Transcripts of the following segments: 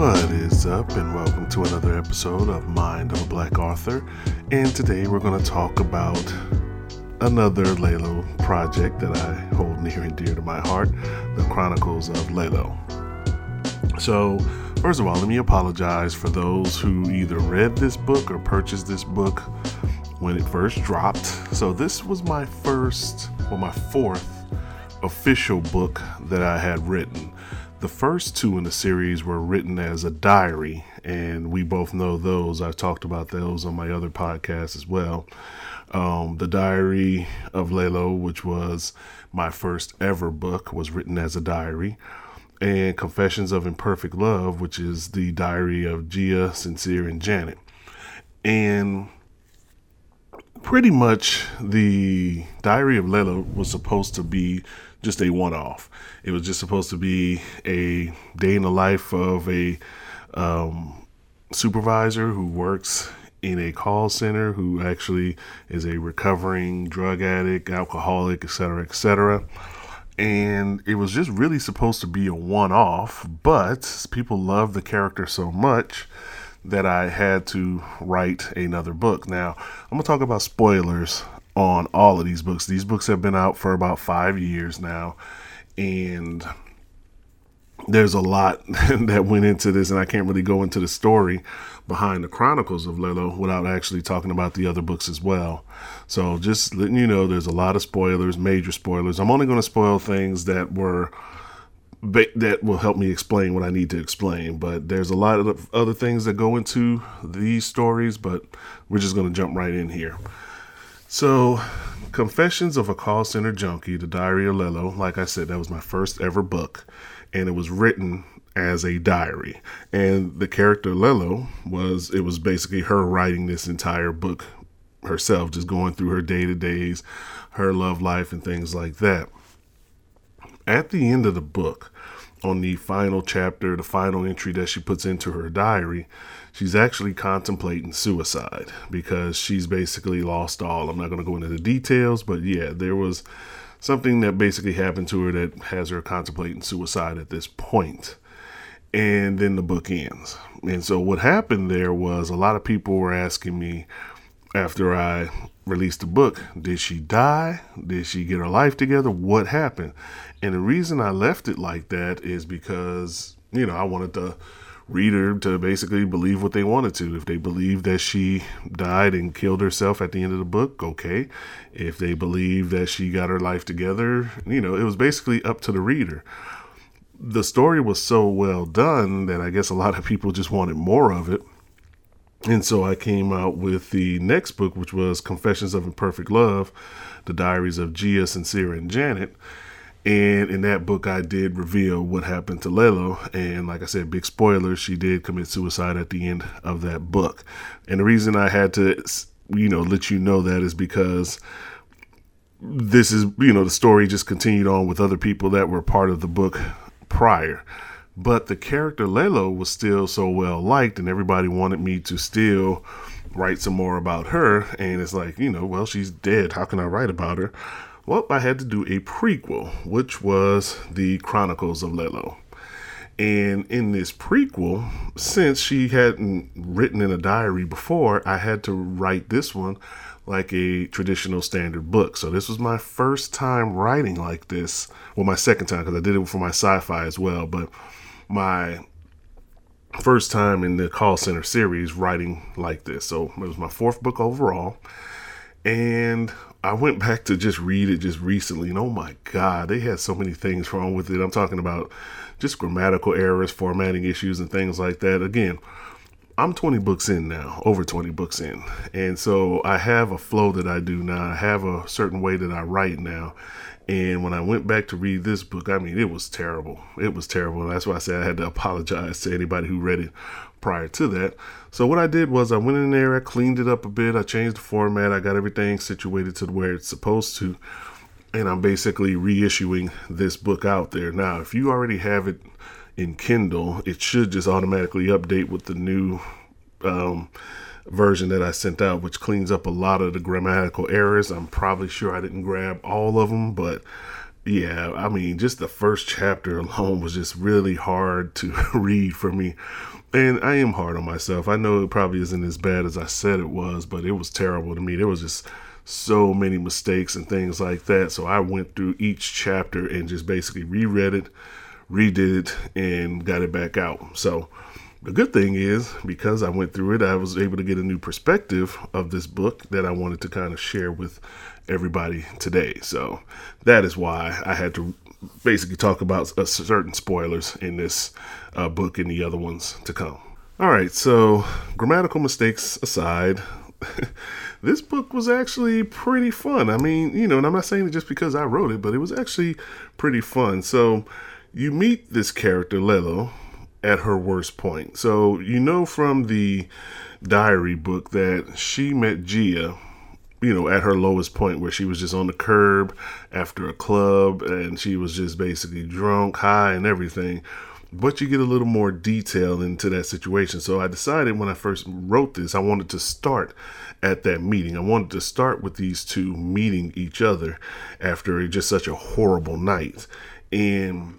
What is up, and welcome to another episode of Mind of a Black Author. And today we're going to talk about another Lellow project that I hold near and dear to my heart The Chronicles of Lellow. So, first of all, let me apologize for those who either read this book or purchased this book when it first dropped. So, this was my first, well, my fourth official book that I had written. The first two in the series were written as a diary, and we both know those. I've talked about those on my other podcast as well. Um, the Diary of Lellow, which was my first ever book, was written as a diary. And Confessions of Imperfect Love, which is the diary of Gia, Sincere, and Janet. And pretty much the Diary of Lellow was supposed to be just a one off. It was just supposed to be a day in the life of a um, supervisor who works in a call center who actually is a recovering drug addict, alcoholic, etc., etc. And it was just really supposed to be a one off, but people loved the character so much that I had to write another book. Now, I'm going to talk about spoilers on all of these books. These books have been out for about five years now, and there's a lot that went into this, and I can't really go into the story behind the Chronicles of Lellow without actually talking about the other books as well. So, just letting you know, there's a lot of spoilers, major spoilers. I'm only going to spoil things that were that will help me explain what I need to explain. But there's a lot of other things that go into these stories, but we're just going to jump right in here. So, Confessions of a Call Center Junkie, The Diary of Lellow, like I said, that was my first ever book, and it was written as a diary. And the character Lellow was, it was basically her writing this entire book herself, just going through her day to days, her love life, and things like that. At the end of the book, on the final chapter, the final entry that she puts into her diary, she's actually contemplating suicide because she's basically lost all. I'm not going to go into the details, but yeah, there was something that basically happened to her that has her contemplating suicide at this point. And then the book ends. And so what happened there was a lot of people were asking me after I released the book, did she die? Did she get her life together? What happened? And the reason I left it like that is because, you know, I wanted to reader to basically believe what they wanted to. If they believe that she died and killed herself at the end of the book, okay. If they believe that she got her life together, you know, it was basically up to the reader. The story was so well done that I guess a lot of people just wanted more of it. And so I came out with the next book, which was Confessions of Imperfect Love, The Diaries of Gia, Sincere, and Janet and in that book, I did reveal what happened to Lellow. And like I said, big spoilers, she did commit suicide at the end of that book. And the reason I had to, you know, let you know that is because this is, you know, the story just continued on with other people that were part of the book prior. But the character Lellow was still so well liked, and everybody wanted me to still write some more about her. And it's like, you know, well, she's dead. How can I write about her? Well, I had to do a prequel, which was the Chronicles of Lellow. And in this prequel, since she hadn't written in a diary before, I had to write this one like a traditional standard book. So this was my first time writing like this. Well, my second time because I did it for my sci-fi as well, but my first time in the call center series writing like this. So it was my fourth book overall. And I went back to just read it just recently, and oh my God, they had so many things wrong with it. I'm talking about just grammatical errors, formatting issues, and things like that. Again, I'm 20 books in now, over 20 books in. And so I have a flow that I do now. I have a certain way that I write now. And when I went back to read this book, I mean, it was terrible. It was terrible. And that's why I said I had to apologize to anybody who read it prior to that. So what I did was I went in there, I cleaned it up a bit, I changed the format, I got everything situated to where it's supposed to, and I'm basically reissuing this book out there. Now, if you already have it in Kindle, it should just automatically update with the new um, version that I sent out, which cleans up a lot of the grammatical errors. I'm probably sure I didn't grab all of them, but yeah, I mean, just the first chapter alone was just really hard to read for me. And I am hard on myself. I know it probably isn't as bad as I said it was, but it was terrible to me. There was just so many mistakes and things like that. So I went through each chapter and just basically reread it, redid it, and got it back out. So the good thing is, because I went through it, I was able to get a new perspective of this book that I wanted to kind of share with everybody today. So that is why I had to basically talk about certain spoilers in this uh, book and the other ones to come. All right, so grammatical mistakes aside, this book was actually pretty fun. I mean, you know, and I'm not saying it just because I wrote it, but it was actually pretty fun. So you meet this character, Lellow, at her worst point. So you know from the diary book that she met Gia you know, at her lowest point where she was just on the curb after a club and she was just basically drunk, high, and everything. But you get a little more detail into that situation. So I decided when I first wrote this, I wanted to start at that meeting. I wanted to start with these two meeting each other after just such a horrible night. And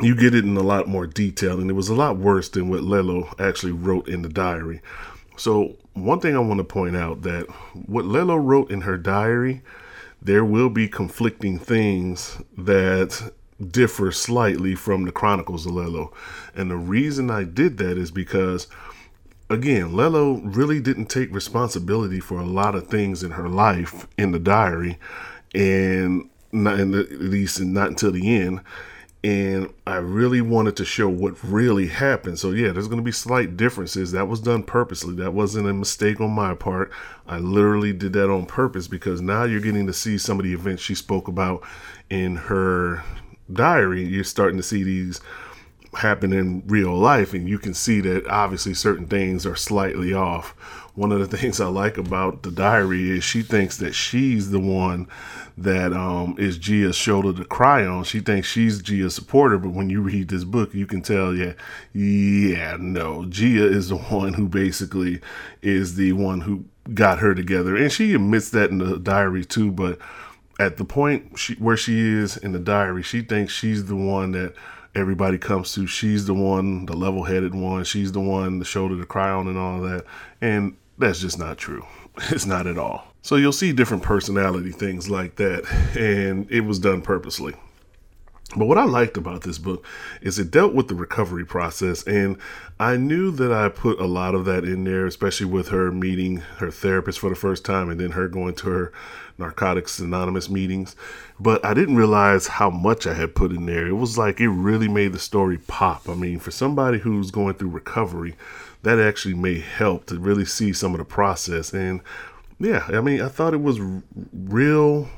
you get it in a lot more detail, and it was a lot worse than what Lellow actually wrote in the diary. So, one thing I want to point out that what Lellow wrote in her diary, there will be conflicting things that differ slightly from the Chronicles of Lellow. And the reason I did that is because, again, Lellow really didn't take responsibility for a lot of things in her life in the diary, and not in the, at least not until the end and I really wanted to show what really happened. So yeah, there's going to be slight differences. That was done purposely. That wasn't a mistake on my part. I literally did that on purpose because now you're getting to see some of the events she spoke about in her diary. You're starting to see these happen in real life and you can see that obviously certain things are slightly off. One of the things I like about the diary is she thinks that she's the one that um, is Gia's shoulder to cry on. She thinks she's Gia's supporter, but when you read this book, you can tell, yeah, yeah, no, Gia is the one who basically is the one who got her together, and she admits that in the diary too. But at the point she, where she is in the diary, she thinks she's the one that everybody comes to. She's the one, the level-headed one. She's the one, the shoulder to cry on, and all that. And that's just not true. It's not at all. So you'll see different personality things like that, and it was done purposely. But what I liked about this book is it dealt with the recovery process, and I knew that I put a lot of that in there, especially with her meeting her therapist for the first time and then her going to her Narcotics Anonymous meetings. But I didn't realize how much I had put in there. It was like it really made the story pop. I mean, for somebody who's going through recovery, that actually may help to really see some of the process. And yeah, I mean, I thought it was r- real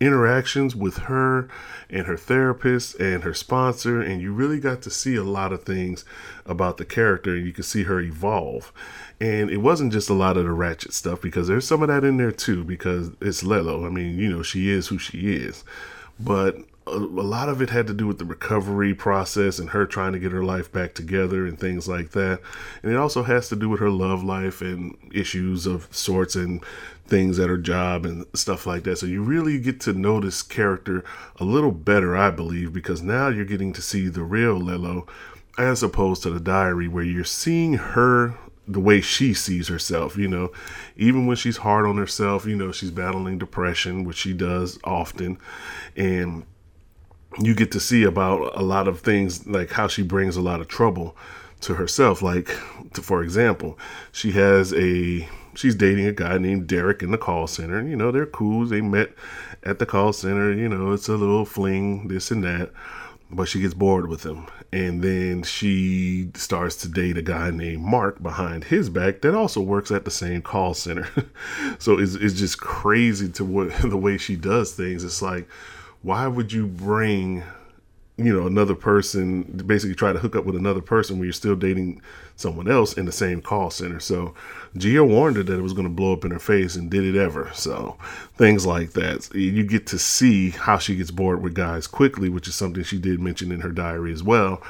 interactions with her and her therapist and her sponsor and you really got to see a lot of things about the character and you could see her evolve and it wasn't just a lot of the ratchet stuff because there's some of that in there too because it's Lellow I mean you know she is who she is but a, lot of it had to do with the recovery process and her trying to get her life back together and things like that. And it also has to do with her love life and issues of sorts and things at her job and stuff like that. So you really get to know this character a little better, I believe, because now you're getting to see the real Lellow as opposed to the diary where you're seeing her the way she sees herself, you know, even when she's hard on herself, you know, she's battling depression, which she does often. And you get to see about a lot of things like how she brings a lot of trouble to herself. Like to, for example she has a she's dating a guy named derek in the call center. You know they're cool. They met at the call center. You know it's a little fling this and that but she gets bored with him. And then she starts to date a guy named mark behind his back that also works at the same call center. So it's, it's just crazy to what the way she does things. It's like why would you bring you know another person basically try to hook up with another person when you're still dating someone else in the same call center. So gia warned her that it was going to blow up in her face and did it ever. So things like that. You get to see how she gets bored with guys quickly which is something she did mention in her diary as well.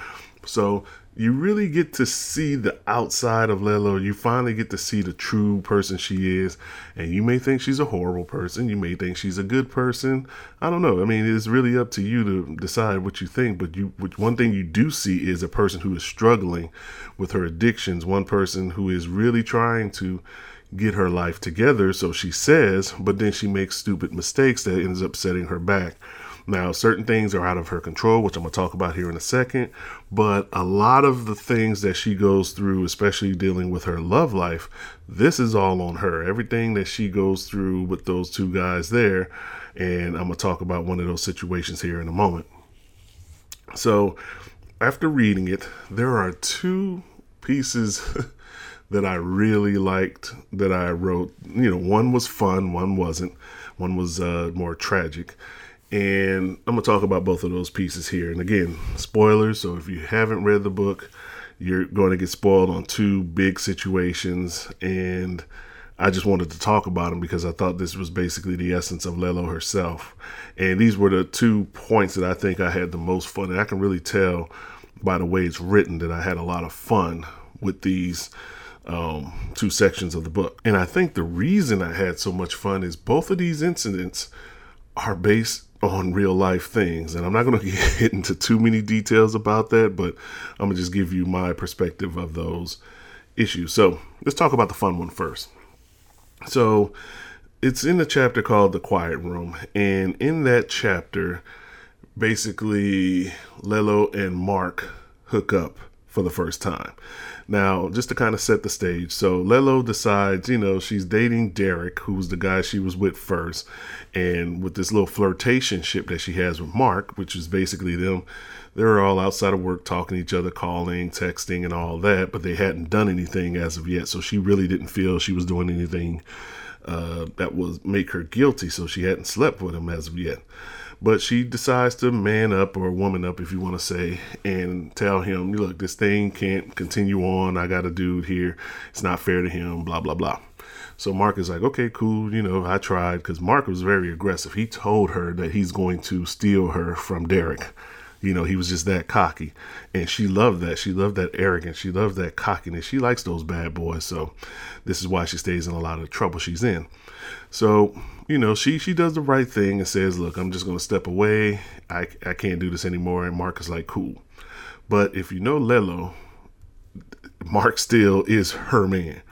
So you really get to see the outside of Lellow. You finally get to see the true person she is. And you may think she's a horrible person. You may think she's a good person. I don't know. I mean, it's really up to you to decide what you think. But you, one thing you do see is a person who is struggling with her addictions. One person who is really trying to get her life together. So she says, but then she makes stupid mistakes that ends up setting her back. Now, certain things are out of her control, which I'm going to talk about here in a second, but a lot of the things that she goes through, especially dealing with her love life, this is all on her. Everything that she goes through with those two guys there, and I'm going to talk about one of those situations here in a moment. So, after reading it, there are two pieces that I really liked that I wrote. You know, one was fun, one wasn't. One was uh, more tragic. And I'm going to talk about both of those pieces here. And again, spoilers. So if you haven't read the book, you're going to get spoiled on two big situations. And I just wanted to talk about them because I thought this was basically the essence of Lellow herself. And these were the two points that I think I had the most fun. And I can really tell by the way it's written that I had a lot of fun with these um, two sections of the book. And I think the reason I had so much fun is both of these incidents are based on real life things. And I'm not going to get into too many details about that, but I'm going to just give you my perspective of those issues. So let's talk about the fun one first. So it's in the chapter called The Quiet Room. And in that chapter, basically, Lellow and Mark hook up for the first time. Now, just to kind of set the stage, so Lellow decides, you know, she's dating Derek, who's the guy she was with first, and with this little flirtation ship that she has with Mark, which is basically them, they're all outside of work talking to each other, calling, texting, and all that, but they hadn't done anything as of yet, so she really didn't feel she was doing anything uh, that was make her guilty, so she hadn't slept with him as of yet. But she decides to man up or woman up, if you want to say, and tell him, look, this thing can't continue on. I got a dude here. It's not fair to him, blah, blah, blah. So Mark is like, okay, cool. You know, I tried because Mark was very aggressive. He told her that he's going to steal her from Derek. You know, he was just that cocky. And she loved that. She loved that arrogance. She loved that cockiness. She likes those bad boys. So this is why she stays in a lot of trouble she's in. So, you know, she she does the right thing and says, "Look, I'm just going to step away. I I can't do this anymore." And Mark is like, "Cool." But if you know Lellow, Mark still is her man.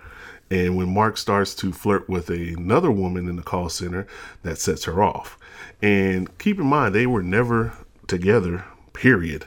And when Mark starts to flirt with another woman in the call center, that sets her off. And keep in mind, they were never together, period.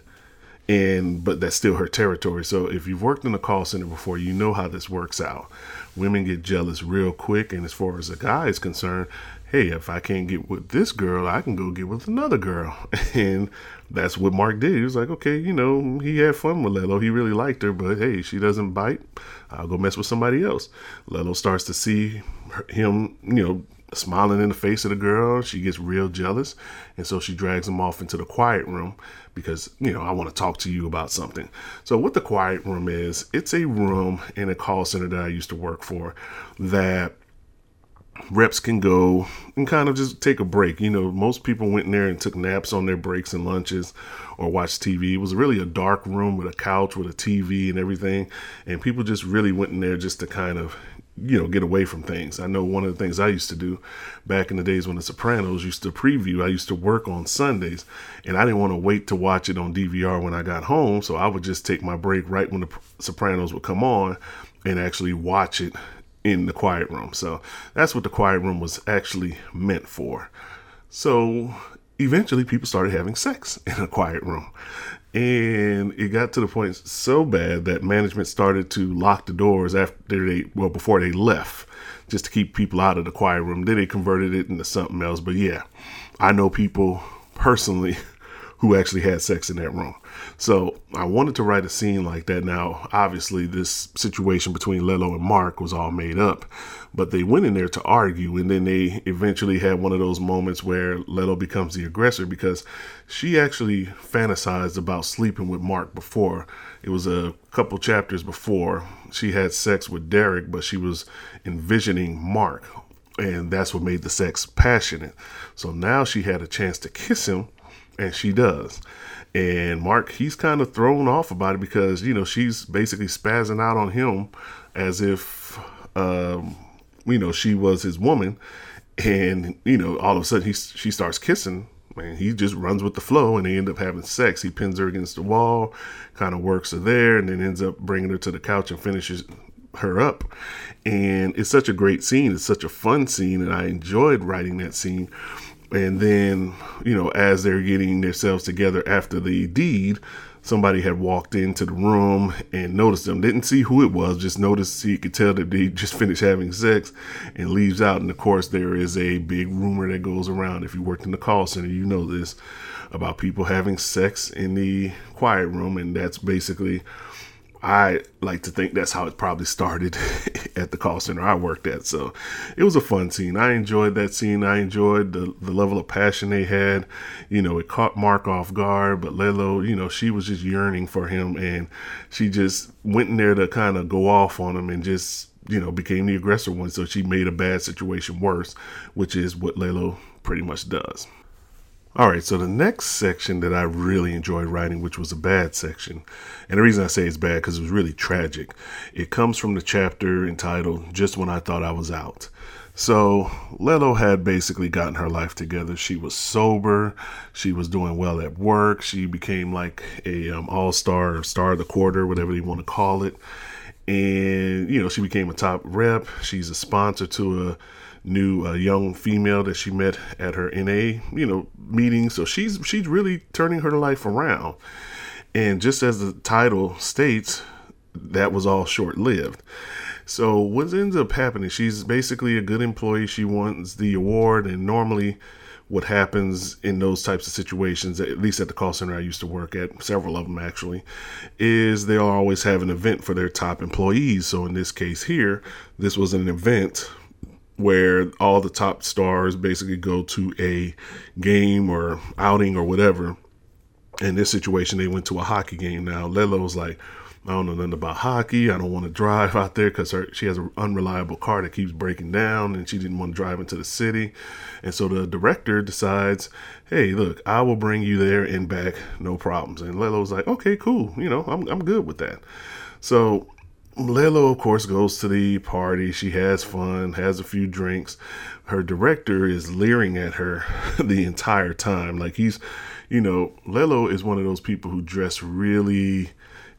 And but that's still her territory. So if you've worked in a call center before, you know how this works out women get jealous real quick. And as far as a guy is concerned, hey, if I can't get with this girl, I can go get with another girl. And that's what Mark did. He was like, okay, you know, he had fun with Lellow. He really liked her, but hey, she doesn't bite. I'll go mess with somebody else. Lellow starts to see him, you know, smiling in the face of the girl. She gets real jealous. And so she drags him off into the quiet room because, you know, I want to talk to you about something. So, what the quiet room is, it's a room in a call center that I used to work for that reps can go and kind of just take a break. You know, most people went in there and took naps on their breaks and lunches or watched TV. It was really a dark room with a couch with a TV and everything. And people just really went in there just to kind of you know, get away from things. I know one of the things I used to do back in the days when The Sopranos used to preview, I used to work on Sundays and I didn't want to wait to watch it on DVR when I got home. So I would just take my break right when The Sopranos would come on and actually watch it in the quiet room. So that's what the quiet room was actually meant for. So eventually people started having sex in a quiet room. And it got to the point so bad that management started to lock the doors after they, well, before they left, just to keep people out of the quiet room. Then they converted it into something else. But yeah, I know people personally who actually had sex in that room. So I wanted to write a scene like that. Now, obviously, this situation between Lellow and Mark was all made up, but they went in there to argue, and then they eventually had one of those moments where Lellow becomes the aggressor because she actually fantasized about sleeping with Mark before. It was a couple chapters before she had sex with Derek, but she was envisioning Mark, and that's what made the sex passionate. So now she had a chance to kiss him And she does. And Mark, he's kind of thrown off about it because, you know, she's basically spazzing out on him as if, um, you know, she was his woman. And, you know, all of a sudden he, she starts kissing. And he just runs with the flow and they end up having sex. He pins her against the wall, kind of works her there, and then ends up bringing her to the couch and finishes her up. And it's such a great scene. It's such a fun scene. And I enjoyed writing that scene and then, you know, as they're getting themselves together after the deed, somebody had walked into the room and noticed them. Didn't see who it was, just noticed he could tell that they just finished having sex and leaves out. And of course, there is a big rumor that goes around. If you worked in the call center, you know this about people having sex in the quiet room. And that's basically I like to think that's how it probably started at the call center I worked at. So it was a fun scene. I enjoyed that scene. I enjoyed the, the level of passion they had. You know, it caught Mark off guard, but Lellow, you know, she was just yearning for him and she just went in there to kind of go off on him and just, you know, became the aggressor one. So she made a bad situation worse, which is what Lellow pretty much does. All right, so the next section that I really enjoyed writing, which was a bad section, and the reason I say it's bad because it was really tragic, it comes from the chapter entitled Just When I Thought I Was Out. So Lellow had basically gotten her life together. She was sober. She was doing well at work. She became like a um, all-star, star of the quarter, whatever you want to call it. And you know, she became a top rep. She's a sponsor to a new uh, young female that she met at her NA, you know, meeting. So she's she's really turning her life around. And just as the title states, that was all short lived. So what ends up happening? She's basically a good employee. She wants the award, and normally, what happens in those types of situations, at least at the call center I used to work at, several of them actually, is they'll always have an event for their top employees. So in this case here, this was an event where all the top stars basically go to a game or outing or whatever. In this situation, they went to a hockey game. Now, Lellow was like, I don't know nothing about hockey. I don't want to drive out there because she has an unreliable car that keeps breaking down and she didn't want to drive into the city. And so the director decides, hey, look, I will bring you there and back, no problems. And Lellow's like, okay, cool. You know, I'm, I'm good with that. So Lellow, of course, goes to the party. She has fun, has a few drinks. Her director is leering at her the entire time. Like he's, you know, Lellow is one of those people who dress really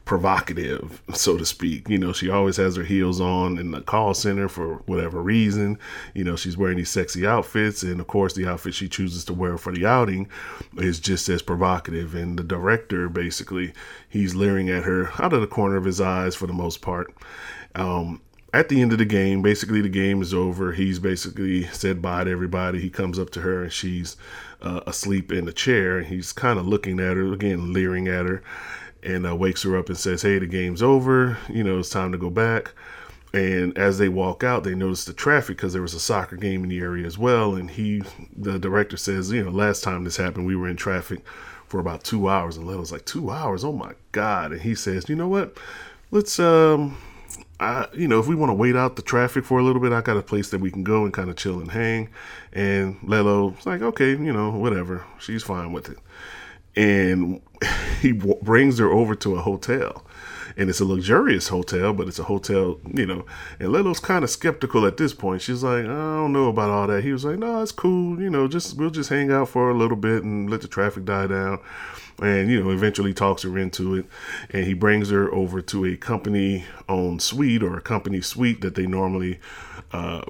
provocative, so to speak. You know, she always has her heels on in the call center for whatever reason. You know, she's wearing these sexy outfits, and of course, the outfit she chooses to wear for the outing is just as provocative. And the director, basically, he's leering at her out of the corner of his eyes for the most part. Um, at the end of the game, basically the game is over. He's basically said bye to everybody. He comes up to her and she's uh, asleep in the chair, and he's kind of looking at her again, leering at her and uh, wakes her up and says, Hey, the game's over. You know, it's time to go back. And as they walk out, they notice the traffic because there was a soccer game in the area as well. And he, the director says, You know, last time this happened, we were in traffic for about two hours. And Lellow's like, Two hours? Oh my God. And he says, You know what? Let's, um, I, you know, if we want to wait out the traffic for a little bit, I got a place that we can go and kind of chill and hang. And Lellow's like, okay, you know, whatever. She's fine with it and he w- brings her over to a hotel and it's a luxurious hotel, but it's a hotel, you know. And Lellow's kind of skeptical at this point. She's like, I don't know about all that. He was like, No, it's cool, you know. Just we'll just hang out for a little bit and let the traffic die down. And you know, eventually talks her into it, and he brings her over to a company-owned suite or a company suite that they normally uh,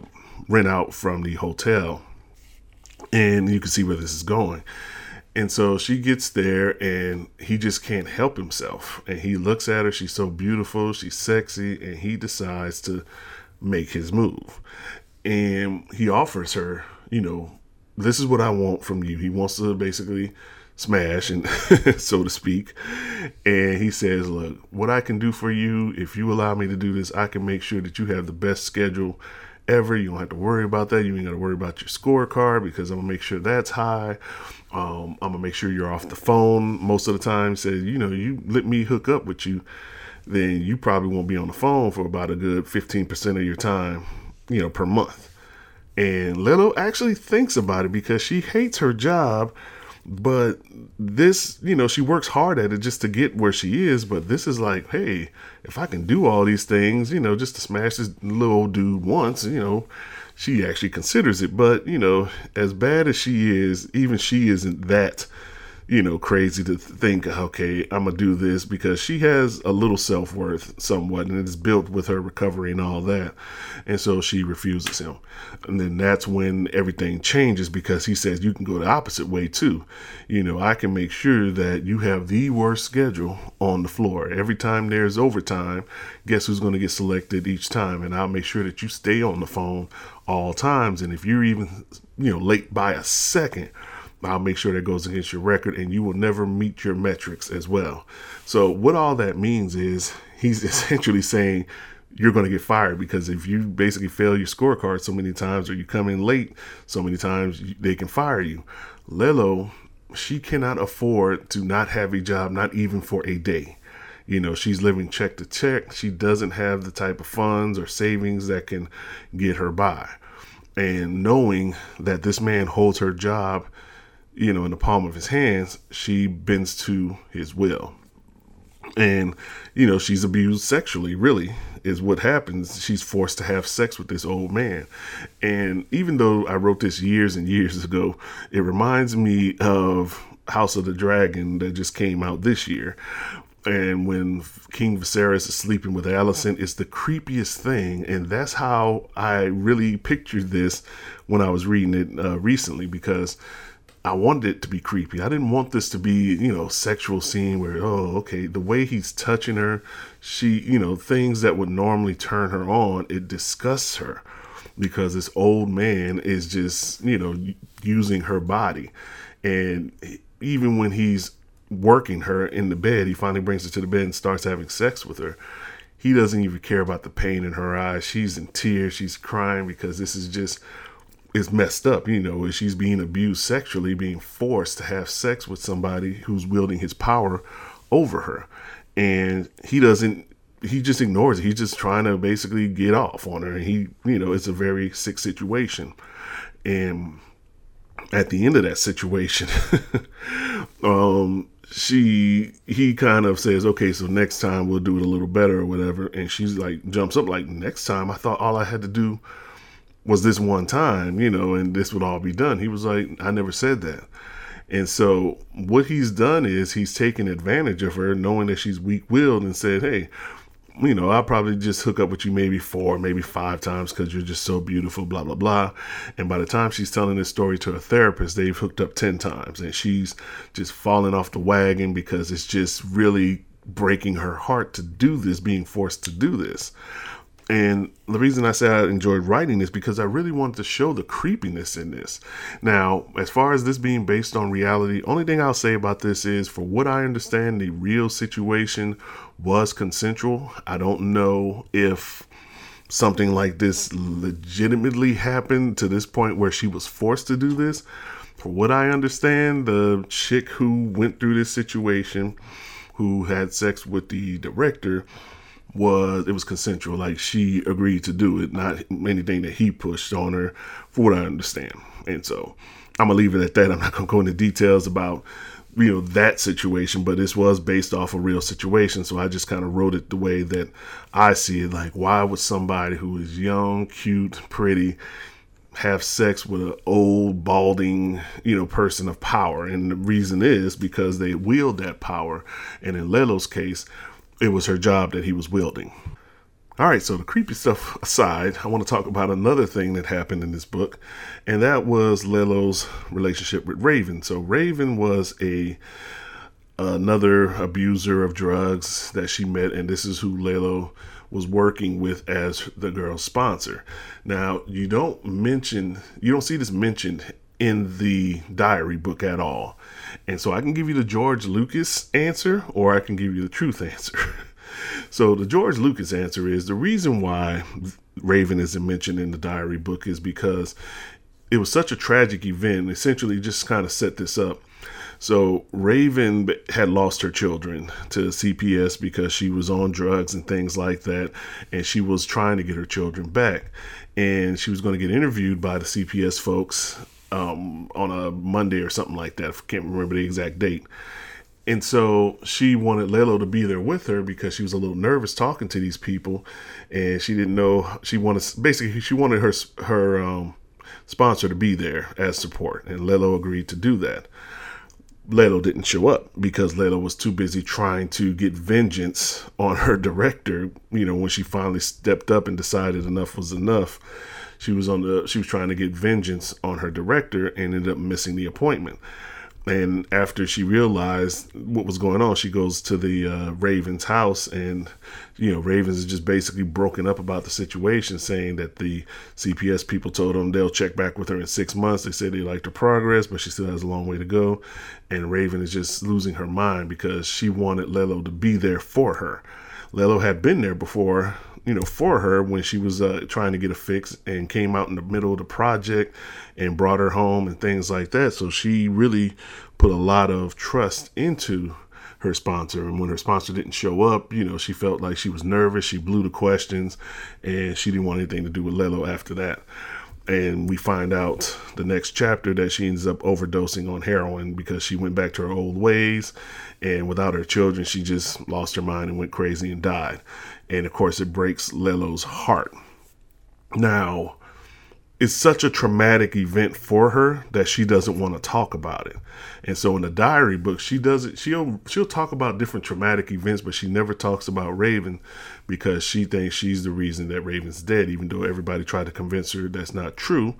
rent out from the hotel. And you can see where this is going. And so she gets there and he just can't help himself. And he looks at her, she's so beautiful, she's sexy, and he decides to make his move. And he offers her, you know, this is what I want from you. He wants to basically smash and so to speak. And he says, "Look, what I can do for you if you allow me to do this, I can make sure that you have the best schedule ever. You don't have to worry about that. You ain't got to worry about your scorecard because I'm gonna make sure that's high. Um, I'm gonna make sure you're off the phone most of the time. Say, you know, you let me hook up with you, then you probably won't be on the phone for about a good 15% of your time, you know, per month. And Lellow actually thinks about it because she hates her job, But this, you know, she works hard at it just to get where she is. But this is like, hey, if I can do all these things, you know, just to smash this little dude once, you know, she actually considers it. But, you know, as bad as she is, even she isn't that you know, crazy to think, okay, I'm gonna do this because she has a little self worth somewhat, and it's built with her recovery and all that. And so she refuses him. And then that's when everything changes because he says, You can go the opposite way too. You know, I can make sure that you have the worst schedule on the floor. Every time there's overtime, guess who's gonna get selected each time? And I'll make sure that you stay on the phone all times. And if you're even, you know, late by a second, I'll make sure that goes against your record and you will never meet your metrics as well. So, what all that means is he's essentially saying you're going to get fired because if you basically fail your scorecard so many times or you come in late so many times, they can fire you. Lellow, she cannot afford to not have a job, not even for a day. You know, she's living check to check. She doesn't have the type of funds or savings that can get her by. And knowing that this man holds her job you know, in the palm of his hands, she bends to his will. And, you know, she's abused sexually, really, is what happens. She's forced to have sex with this old man. And even though I wrote this years and years ago, it reminds me of House of the Dragon that just came out this year. And when King Viserys is sleeping with Alicent, it's the creepiest thing. And that's how I really pictured this when I was reading it uh, recently because I wanted it to be creepy. I didn't want this to be, you know, sexual scene where, oh, okay, the way he's touching her, she, you know, things that would normally turn her on, it disgusts her because this old man is just, you know, using her body. And even when he's working her in the bed, he finally brings her to the bed and starts having sex with her. He doesn't even care about the pain in her eyes. She's in tears. She's crying because this is just is messed up, you know, she's being abused sexually, being forced to have sex with somebody who's wielding his power over her. And he doesn't he just ignores it. He's just trying to basically get off on her. And he, you know, it's a very sick situation. And at the end of that situation, um, she he kind of says, Okay, so next time we'll do it a little better or whatever. And she's like jumps up like next time I thought all I had to do was this one time, you know, and this would all be done. He was like, I never said that. And so what he's done is he's taken advantage of her, knowing that she's weak willed, and said, Hey, you know, I'll probably just hook up with you maybe four, maybe five times because you're just so beautiful, blah, blah, blah. And by the time she's telling this story to a therapist, they've hooked up 10 times and she's just falling off the wagon because it's just really breaking her heart to do this, being forced to do this. And the reason I say I enjoyed writing is because I really wanted to show the creepiness in this. Now, as far as this being based on reality, only thing I'll say about this is for what I understand, the real situation was consensual. I don't know if something like this legitimately happened to this point where she was forced to do this. For what I understand, the chick who went through this situation, who had sex with the director, was it was consensual. Like she agreed to do it, not anything that he pushed on her, for what I understand. And so I'm gonna leave it at that. I'm not gonna go into details about you know that situation, but this was based off a real situation. So I just kind of wrote it the way that I see it. Like, why would somebody who is young, cute, pretty have sex with an old balding you know person of power and the reason is because they wield that power and in Lellow's case it was her job that he was wielding. All right, so the creepy stuff aside, I want to talk about another thing that happened in this book, and that was Lellow's relationship with Raven. So Raven was a another abuser of drugs that she met, and this is who Lellow was working with as the girl's sponsor. Now, you don't mention, you don't see this mentioned in the diary book at all. And so I can give you the George Lucas answer or I can give you the truth answer. so the George Lucas answer is the reason why Raven isn't mentioned in the diary book is because it was such a tragic event, essentially just kind of set this up. So Raven had lost her children to CPS because she was on drugs and things like that, and she was trying to get her children back. And she was going to get interviewed by the CPS folks um, on a Monday or something like that. I can't remember the exact date. And so she wanted Lellow to be there with her because she was a little nervous talking to these people, and she didn't know she wanted basically she wanted her her um, sponsor to be there as support, and Lellow agreed to do that. Lellow didn't show up because Lellow was too busy trying to get vengeance on her director. You know, when she finally stepped up and decided enough was enough, she was on the she was trying to get vengeance on her director and ended up missing the appointment. And after she realized what was going on, she goes to the uh, Ravens house, and you know Ravens is just basically broken up about the situation, saying that the CPS people told them they'll check back with her in six months. They said they liked her progress, but she still has a long way to go. And Raven is just losing her mind because she wanted Lellow to be there for her. Lellow had been there before you know, for her when she was uh, trying to get a fix and came out in the middle of the project and brought her home and things like that. So she really put a lot of trust into her sponsor. And when her sponsor didn't show up, you know, she felt like she was nervous. She blew the questions and she didn't want anything to do with Lellow after that. And we find out the next chapter that she ends up overdosing on heroin because she went back to her old ways. And without her children, she just lost her mind and went crazy and died and of course it breaks Lellow's heart. Now, it's such a traumatic event for her that she doesn't want to talk about it. And so in the diary book, she does it. She'll she'll talk about different traumatic events, but she never talks about Raven because she thinks she's the reason that Raven's dead. Even though everybody tried to convince her that's not true,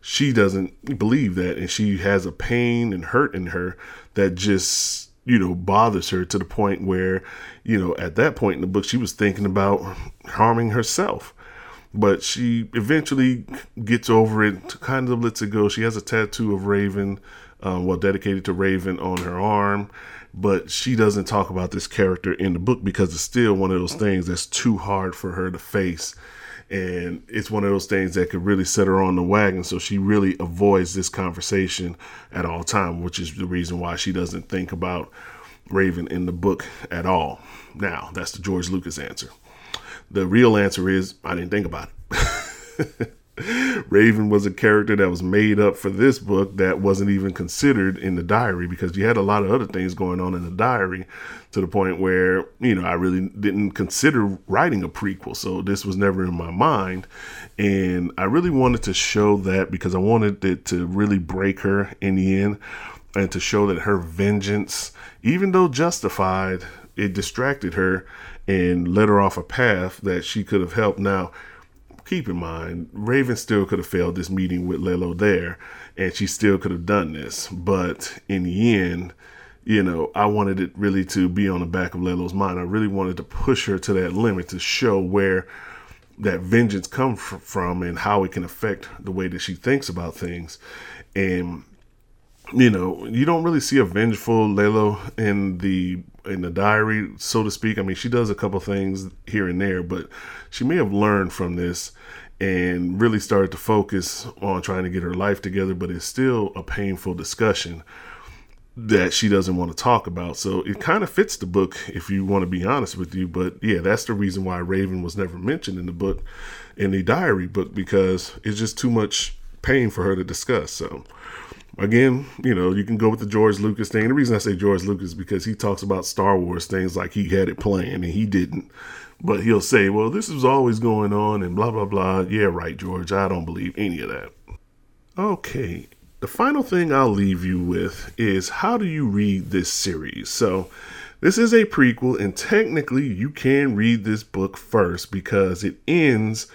she doesn't believe that, and she has a pain and hurt in her that just you know, bothers her to the point where, you know, at that point in the book, she was thinking about harming herself. But she eventually gets over it, kind of lets it go. She has a tattoo of Raven, um, well, dedicated to Raven on her arm. But she doesn't talk about this character in the book because it's still one of those things that's too hard for her to face and it's one of those things that could really set her on the wagon so she really avoids this conversation at all time which is the reason why she doesn't think about raven in the book at all now that's the george lucas answer the real answer is i didn't think about it Raven was a character that was made up for this book that wasn't even considered in the diary because you had a lot of other things going on in the diary to the point where, you know, I really didn't consider writing a prequel. So this was never in my mind. And I really wanted to show that because I wanted it to really break her in the end and to show that her vengeance, even though justified, it distracted her and led her off a path that she could have helped. Now, keep in mind, Raven still could have failed this meeting with Lellow there, and she still could have done this. But in the end, you know, I wanted it really to be on the back of Lellow's mind. I really wanted to push her to that limit to show where that vengeance comes from and how it can affect the way that she thinks about things. And you know, you don't really see a vengeful Lellow in the in the diary, so to speak. I mean, she does a couple things here and there, but she may have learned from this and really started to focus on trying to get her life together, but it's still a painful discussion that she doesn't want to talk about. So it kind of fits the book if you want to be honest with you, but yeah, that's the reason why Raven was never mentioned in the book in the diary book because it's just too much pain for her to discuss. So again, you know, you can go with the George Lucas thing. The reason I say George Lucas is because he talks about Star Wars things like he had it planned and he didn't. But he'll say, well, this is always going on and blah, blah, blah. Yeah, right, George. I don't believe any of that. Okay. The final thing I'll leave you with is how do you read this series? So, this is a prequel, and technically, you can read this book first because it ends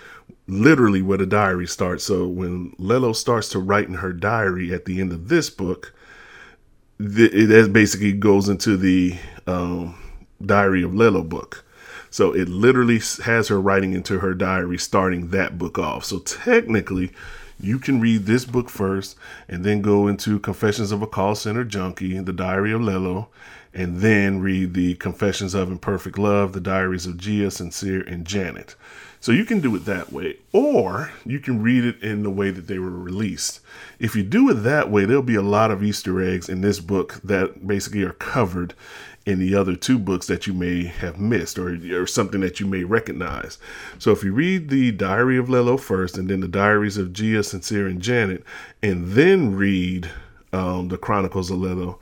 literally where the diary starts. So when Lellow starts to write in her diary at the end of this book, it basically goes into the um, Diary of Lellow book. So it literally has her writing into her diary, starting that book off. So technically, you can read this book first and then go into Confessions of a Call Center Junkie, The Diary of Lellow, and then read the Confessions of Imperfect Love, The Diaries of Gia, Sincere, and Janet. So you can do it that way, or you can read it in the way that they were released. If you do it that way, there'll be a lot of Easter eggs in this book that basically are covered in the other two books that you may have missed or, or something that you may recognize. So if you read the Diary of Lellow first and then the Diaries of Gia, Sincere, and Janet, and then read um, the Chronicles of Lellow,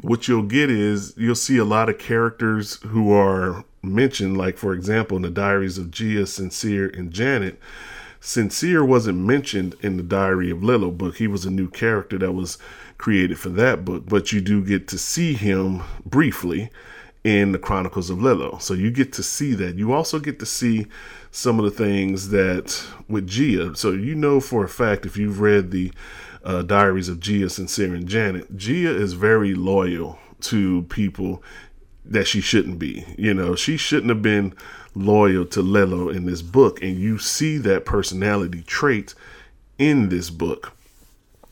what you'll get is you'll see a lot of characters who are mentioned, like for example, in the Diaries of Gia, Sincere, and Janet. Sincere wasn't mentioned in the Diary of Lellow book. He was a new character that was created for that book, but you do get to see him briefly in the Chronicles of Lellow. So you get to see that. You also get to see some of the things that with Gia. So you know for a fact if you've read the uh, Diaries of Gia, Sincere, and Janet, Gia is very loyal to people that she shouldn't be. You know, she shouldn't have been loyal to Lellow in this book, and you see that personality trait in this book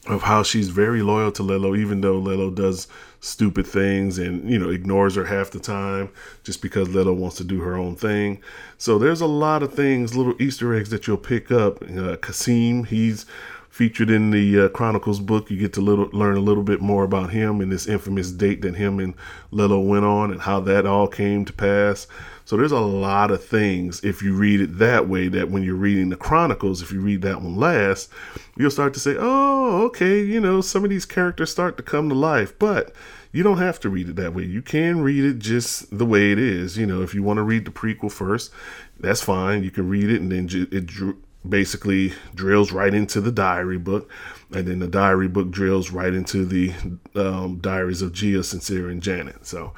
of how she's very loyal to Lellow, even though Lellow does stupid things and you know ignores her half the time just because Lellow wants to do her own thing. So there's a lot of things, little Easter eggs that you'll pick up. Uh, Kasim, he's featured in the uh, Chronicles book. You get to little, learn a little bit more about him and this infamous date that him and Lellow went on and how that all came to pass. So there's a lot of things if you read it that way that when you're reading the Chronicles, if you read that one last, you'll start to say, oh, okay, you know, some of these characters start to come to life. But you don't have to read it that way. You can read it just the way it is. You know, if you want to read the prequel first, that's fine. You can read it and then it basically drills right into the diary book, and then the diary book drills right into the um, diaries of Gia, Sincere, and Janet. So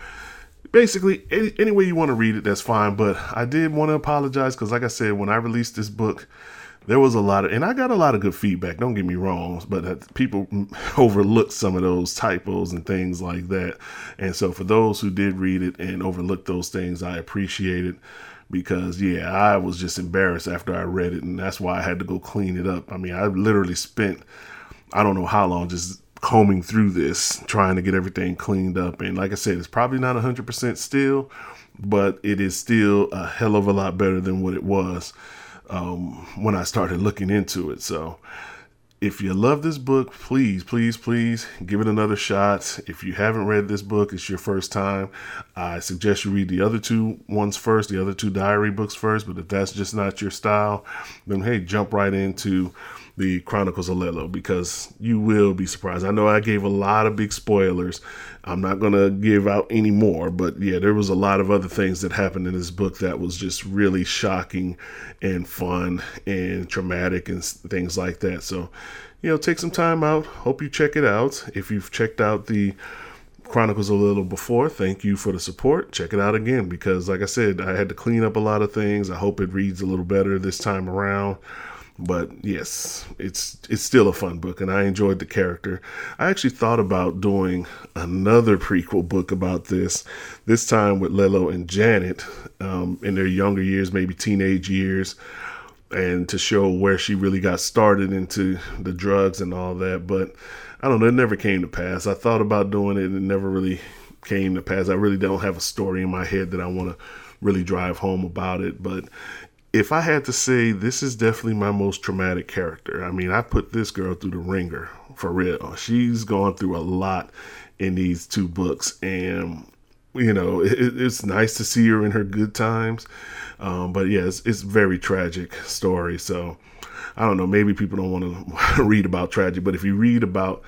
basically, any, any way you want to read it, that's fine. But I did want to apologize because, like I said, when I released this book, there was a lot of, and I got a lot of good feedback. Don't get me wrong, but people overlooked some of those typos and things like that. And so, for those who did read it and overlooked those things, I appreciate it because yeah, I was just embarrassed after I read it, and that's why I had to go clean it up. I mean, I literally spent I don't know how long just combing through this, trying to get everything cleaned up. And like I said, it's probably not 100% still, but it is still a hell of a lot better than what it was um, when I started looking into it. So if you love this book, please, please, please give it another shot. If you haven't read this book, it's your first time. I suggest you read the other two ones first, the other two diary books first. But if that's just not your style, then hey, jump right into the Chronicles of Lellow because you will be surprised. I know I gave a lot of big spoilers. I'm not going to give out any more, but yeah, there was a lot of other things that happened in this book that was just really shocking and fun and traumatic and things like that. So, you know, take some time out. Hope you check it out. If you've checked out the Chronicles of Lellow before, thank you for the support. Check it out again because, like I said, I had to clean up a lot of things. I hope it reads a little better this time around. But yes, it's it's still a fun book, and I enjoyed the character. I actually thought about doing another prequel book about this, this time with Lellow and Janet um, in their younger years, maybe teenage years, and to show where she really got started into the drugs and all that. But I don't know, it never came to pass. I thought about doing it, and it never really came to pass. I really don't have a story in my head that I want to really drive home about it, but if I had to say, this is definitely my most traumatic character. I mean, I put this girl through the ringer for real. She's gone through a lot in these two books, and you know, it, it's nice to see her in her good times. Um, but yeah, it's, it's very tragic story. So I don't know. Maybe people don't want to read about tragic, but if you read about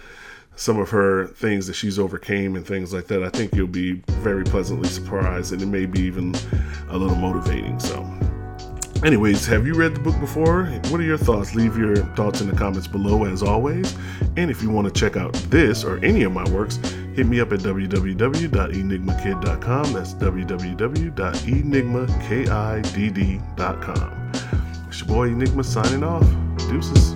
some of her things that she's overcame and things like that, I think you'll be very pleasantly surprised, and it may be even a little motivating. So. Anyways, have you read the book before? What are your thoughts? Leave your thoughts in the comments below, as always. And if you want to check out this or any of my works, hit me up at www.enigmakidd.com. That's www.enigmakidd.com. It's your boy Enigma signing off. Deuces.